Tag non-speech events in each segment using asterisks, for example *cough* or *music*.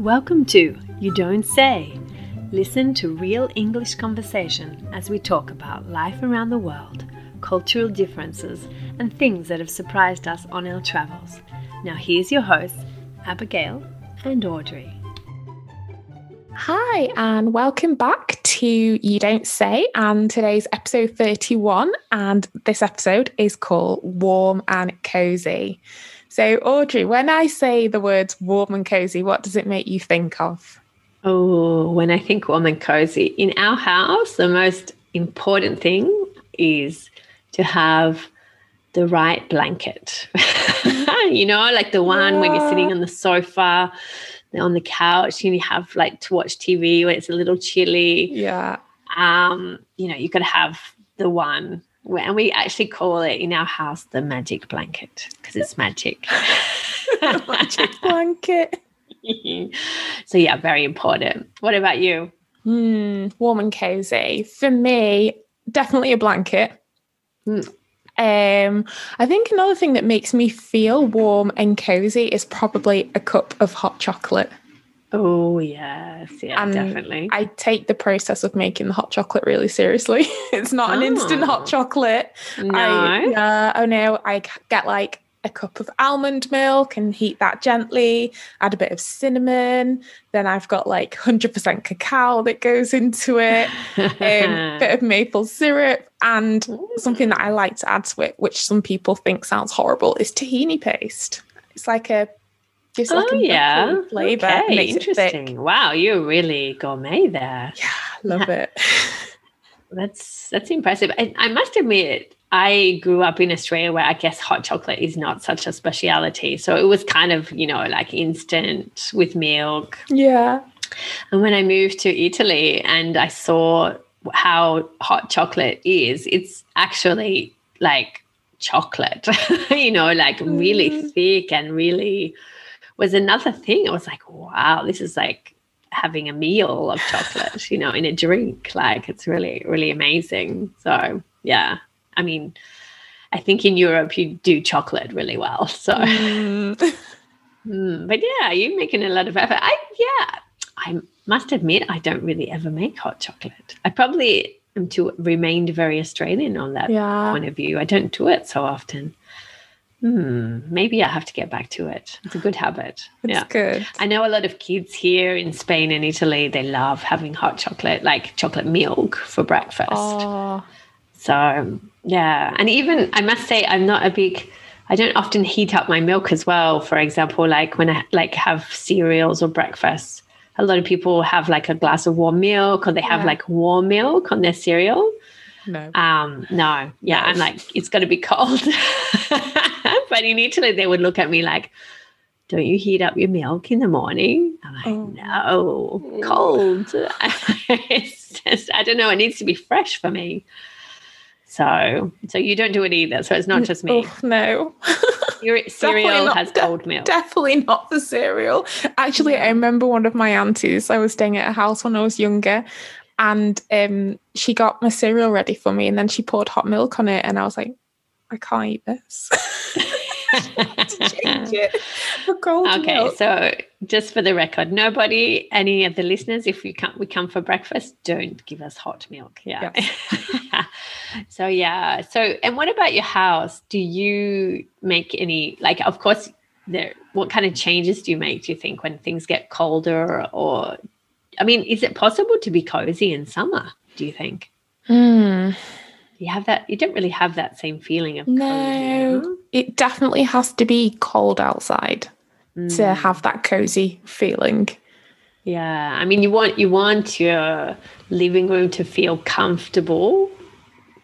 Welcome to You Don't Say. Listen to real English conversation as we talk about life around the world, cultural differences, and things that have surprised us on our travels. Now, here's your hosts, Abigail and Audrey. Hi, and welcome back to You Don't Say. And today's episode 31, and this episode is called Warm and Cozy. So, Audrey, when I say the words warm and cozy, what does it make you think of? Oh, when I think warm and cozy, in our house, the most important thing is to have the right blanket. *laughs* you know, like the one yeah. when you're sitting on the sofa, on the couch, and you have like to watch TV when it's a little chilly. Yeah. Um, you know, you could have the one and we actually call it in our house the magic blanket because it's magic. *laughs* *laughs* magic blanket. *laughs* so yeah, very important. What about you? Mm, warm and cozy. For me, definitely a blanket. Mm. Um, I think another thing that makes me feel warm and cozy is probably a cup of hot chocolate. Oh yes, yeah, and definitely. I take the process of making the hot chocolate really seriously. *laughs* it's not oh. an instant hot oh. chocolate. No. I, uh, oh no, I get like a cup of almond milk and heat that gently, add a bit of cinnamon. Then I've got like 100% cacao that goes into it, a um, *laughs* bit of maple syrup, and something that I like to add to it, which some people think sounds horrible, is tahini paste. It's like a Gives like oh, yeah. flavor. Okay. Interesting. Wow, you're really gourmet there. Yeah, love it. *laughs* that's that's impressive. I, I must admit, I grew up in Australia where I guess hot chocolate is not such a speciality. So it was kind of, you know, like instant with milk. Yeah. And when I moved to Italy and I saw how hot chocolate is, it's actually like chocolate, *laughs* you know, like really mm. thick and really was another thing. I was like, wow, this is like having a meal of chocolate, you know, in a drink. Like it's really, really amazing. So yeah, I mean, I think in Europe you do chocolate really well. *laughs* So, mm. mm, but yeah, you're making a lot of effort. I yeah, I must admit I don't really ever make hot chocolate. I probably am to remained very Australian on that yeah. point of view. I don't do it so often hmm, maybe I have to get back to it. It's a good habit. It's yeah. good. I know a lot of kids here in Spain and Italy, they love having hot chocolate, like chocolate milk for breakfast. Oh. So, yeah. And even, I must say, I'm not a big, I don't often heat up my milk as well. For example, like when I like have cereals or breakfast, a lot of people have like a glass of warm milk or they have yeah. like warm milk on their cereal. No. Um, no. Yeah. I'm like, it's got to be cold. *laughs* but in Italy, they would look at me like, don't you heat up your milk in the morning? I'm like, oh. no, cold. *laughs* it's just, I don't know. It needs to be fresh for me. So, so you don't do it either. So it's not just me. Oh, no. Your *laughs* cereal *laughs* has de- cold milk. Definitely not the cereal. Actually, I remember one of my aunties. I was staying at a house when I was younger, and um, she got my cereal ready for me, and then she poured hot milk on it, and I was like, I can't eat this. *laughs* change it for cold okay, milk. so just for the record, nobody, any of the listeners, if we come, we come for breakfast, don't give us hot milk. Yeah. Yes. *laughs* so yeah. So and what about your house? Do you make any like? Of course, there. What kind of changes do you make? Do you think when things get colder or I mean, is it possible to be cozy in summer? Do you think? Hmm. You have that. You don't really have that same feeling of no. Cozy, it definitely has to be cold outside mm. to have that cozy feeling. Yeah, I mean, you want you want your living room to feel comfortable,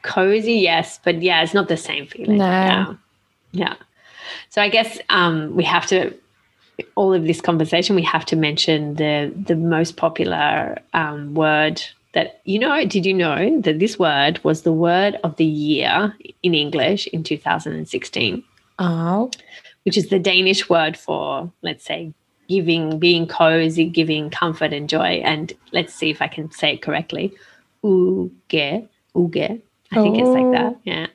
cozy, yes, but yeah, it's not the same feeling. No. Yeah. yeah. So I guess um, we have to all of this conversation, we have to mention the the most popular um, word that you know. Did you know that this word was the word of the year in English in 2016? Oh, which is the Danish word for let's say giving, being cozy, giving comfort and joy. And let's see if I can say it correctly. Hygge, hygge. I think oh. it's like that. Oh. Yeah.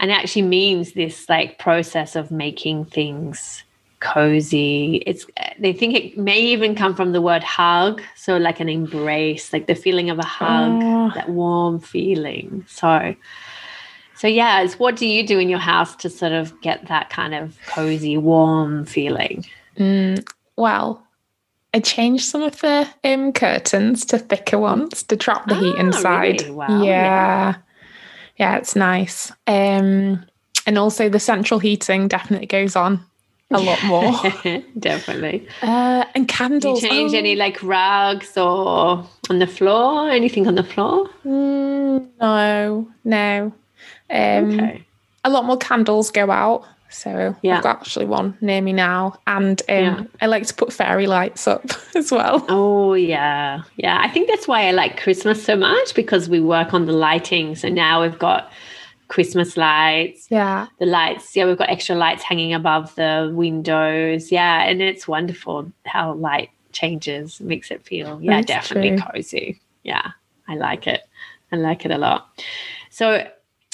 And it actually means this like process of making things cozy. It's they think it may even come from the word hug, so like an embrace, like the feeling of a hug, Oh. that warm feeling. So so yeah, it's what do you do in your house to sort of get that kind of cozy, warm feeling? Mm, well, I changed some of the um, curtains to thicker ones to trap the heat Ah, inside. really? Wow, yeah. yeah. yeah, it's nice. Um, and also the central heating definitely goes on a lot more. *laughs* Definitely. uh, and Do you change oh, any like rugs or on the floor? Anything on the floor? mm, no, no. Um, okay. A lot more candles go out. So Yeah. I've got actually one near me now. And um, Yeah. I like to put fairy lights up *laughs* as well. Oh yeah, yeah. I think that's why I like Christmas so much because we work on the lighting. So now we've got Christmas lights, Yeah. the lights. Yeah, we've got extra lights hanging above the windows. Yeah, and it's wonderful how light changes, makes it feel yeah, That's definitely true. cozy. Yeah, I like it. I like it a lot. So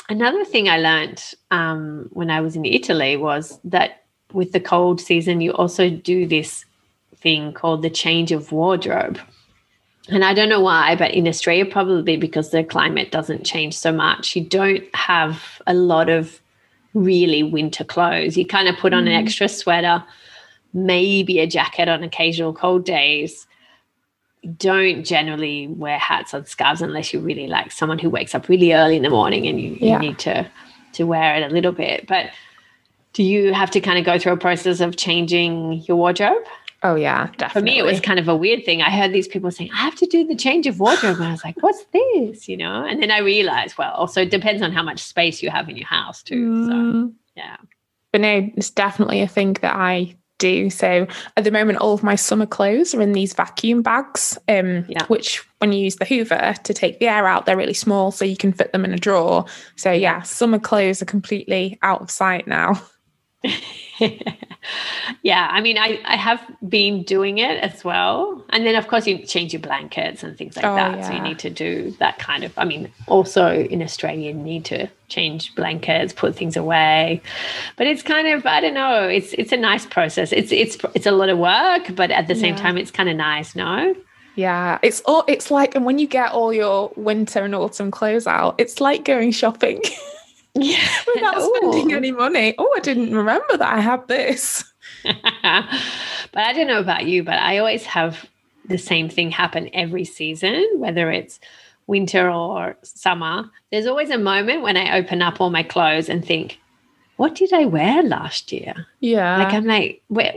another thing I learned um, when I was in Italy was that with the cold season, you also do this thing called the change of wardrobe. And I don't know why, but in Australia, probably because the climate doesn't change so much, you don't have a lot of really winter clothes. You kind of put on an Mm. extra sweater, maybe a jacket on occasional cold days. Don't generally wear hats or scarves unless you're really like someone who wakes up really early in the morning and you, Yeah. you need to to wear it a little bit. But do you have to kind of go through a process of changing your wardrobe? Oh yeah, For me, it was kind of a weird thing. I heard these people saying, I have to do the change of wardrobe. And I was like, what's this? You know? And then I realized, well, also it depends on how much space you have in your house too. So Mm. yeah. But no, it's definitely a thing that I do. So at the moment, all of my summer clothes are in these vacuum bags, um, Yeah. which when you use the Hoover to take the air out, they're really small, so you can fit them in a drawer. So yeah, summer clothes are completely out of sight now. *laughs* yeah, I mean, I, I have been doing it as well. And then, of course, you change your blankets and things like Oh, that. So you need to do that kind of, I mean, also in Australia, you need to change blankets, put things away. But it's kind of, I don't know, it's it's a nice process. It's it's it's a lot of work, but at the same Yeah. time, it's kind of nice, no? Yeah, it's all it's like, and when you get all your winter and autumn clothes out, it's like going shopping *laughs* Yeah. without spending Ooh. any money. Oh, I didn't remember that I had this. *laughs* but I don't know about you, but I always have the same thing happen every season, whether it's winter or summer. There's always a moment when I open up all my clothes and think, what did I wear last year? Yeah, like I'm like, wait,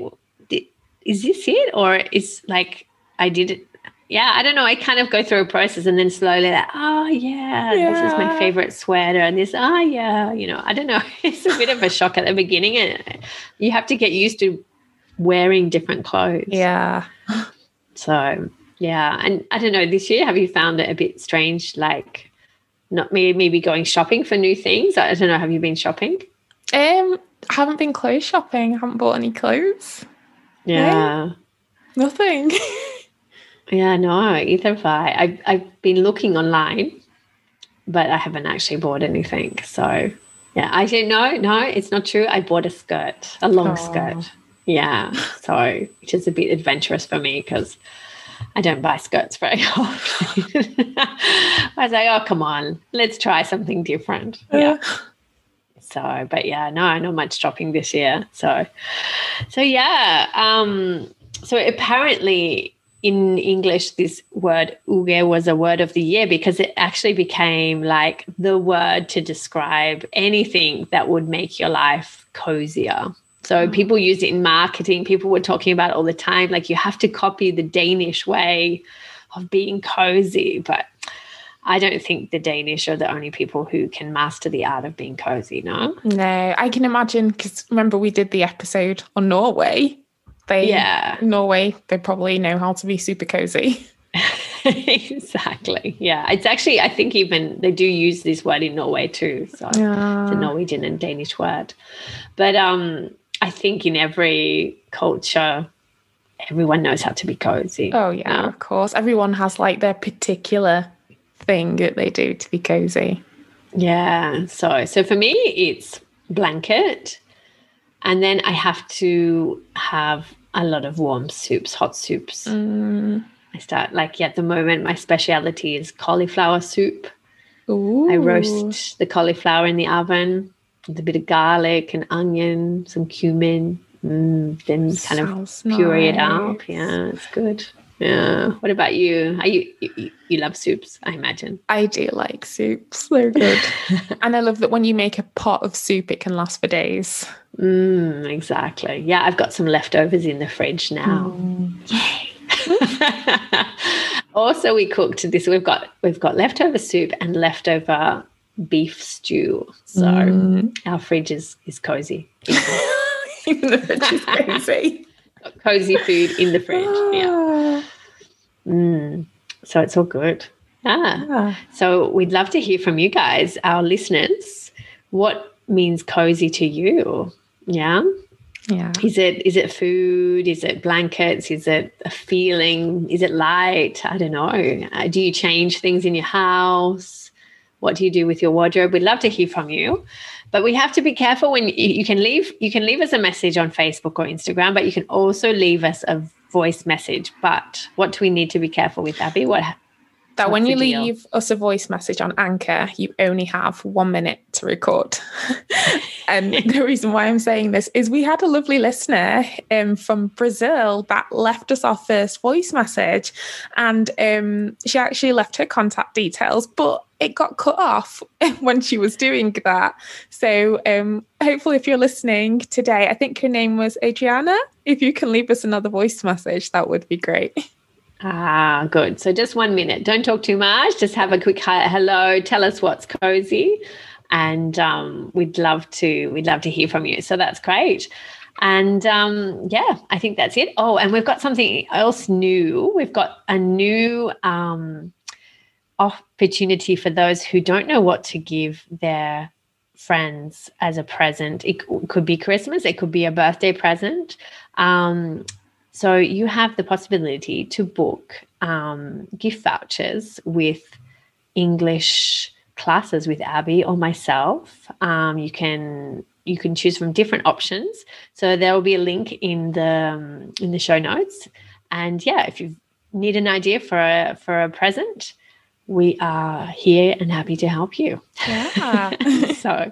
di- is this it? Or is like I did it? Yeah, I don't know. I kind of go through a process and then slowly like, oh yeah, this is my favorite sweater, and this, oh yeah, you know, I don't know. *laughs* It's a bit of a shock at the beginning, and you have to get used to wearing different clothes. yeah. So yeah, and I don't know. This year, have you found it a bit strange? Like, not maybe maybe going shopping for new things. I don't know. Have you been shopping? Um, I haven't been clothes shopping. I haven't bought any clothes. Yeah. Nothing. *laughs* Yeah, no, either have I. I've, I've been looking online, but I haven't actually bought anything. So, yeah, I said, no, no, it's not true. I bought a skirt, a long Aw. skirt. Yeah. So, which is a bit adventurous for me because I don't buy skirts very *laughs* often. I was like, oh, come on, let's try something different. Yeah. So, but yeah, no, not much shopping this year. So, so yeah. Um, so apparently in English, this word hygge was a word of the year because it actually became like the word to describe anything that would make your life cozier. So hmm. people used it in marketing. People were talking about it all the time. Like you have to copy the Danish way of being cozy, but I don't think the Danish are the only people who can master the art of being cozy. No. No, I can imagine because remember we did the episode on Norway. They Yeah. Norway, they probably know how to be super cozy. *laughs* *laughs* exactly. Yeah. It's actually, I think even they do use this word in Norway too. So it's a Norwegian and Danish word. But um, I think in every culture, everyone knows how to be cozy. Oh yeah, of course. Everyone has like their particular thing that they do to be cozy. Yeah. So so for me it's blanket, And then I have to have a lot of warm soups, hot soups. Mm. I start like yeah, at the moment my specialty is cauliflower soup. Ooh. I roast the cauliflower in the oven with a bit of garlic and onion, some cumin, mm, then kind of puree it up. Yeah, it's good. Yeah. What about you? Are you you, you love soups? I imagine. I do like soups. They're good. *laughs* and I love that when you make a pot of soup, it can last for days. Mm, exactly. Yeah, I've got some leftovers in the fridge now. Yay! *laughs* also, we cooked this. We've got we've got leftover soup and leftover beef stew. So Mm. our fridge is is cozy. *laughs* Even the fridge is crazy. Cozy food in the fridge. Yeah. Ah, Mm. So it's all good. Yeah. yeah. So we'd love to hear from you guys, our listeners. What means cozy to you? Yeah. Yeah. Is it is it food? Is it blankets? Is it a feeling? Is it light? I don't know. Uh, do you change things in your house? What do you do with your wardrobe? We'd love to hear from you. But we have to be careful when you, can leave you can leave us a message on Facebook or Instagram, but you can also leave us a voice message. But what do we need to be careful with, Abby? What That when you leave us a voice message on Anchor, you only have one minute to record. and *laughs* the reason why I'm saying this is we had a lovely listener um, from Brazil that left us our first voice message. And um, she actually left her contact details, but it got cut off *laughs* when she was doing that. So um, hopefully, if you're listening today, I think her name was Adriana. If you can leave us another voice message, that would be great. Ah, good. So just one minute. Don't talk too much. Just have a quick hi- hello. Tell us what's cozy, and um, we'd love to. We'd love to hear from you. So that's great. And um, yeah, I think that's it. Oh, and we've got something else new. We've got a new um, opportunity for those who don't know what to give their friends as a present. It could be Christmas. It could be a birthday present. Um, so you have the possibility to book um, gift vouchers with English classes with Abby or myself. Um, you can you can choose from different options. So there will be a link in the um, in the show notes. And yeah, if you need an idea for a for a present, we are here and happy to help you. Yeah. *laughs* so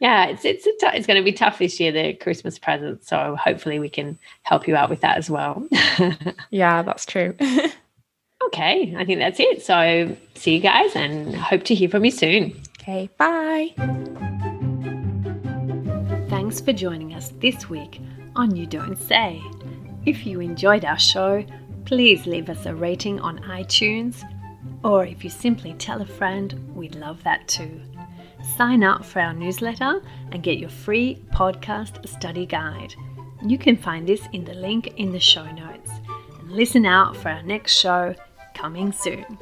yeah it's it's a t- it's going to be tough this year the christmas present so hopefully we can help you out with that as well *laughs* yeah, that's true. *laughs* okay i think that's it so see you guys and hope to hear from you soon okay, bye. Thanks for joining us this week on You Don't Say. If you enjoyed our show, please leave us a rating on iTunes, or if you simply tell a friend, we'd love that too. Sign up for our newsletter and get your free podcast study guide. You can find this in the link in the show notes. And listen out for our next show coming soon.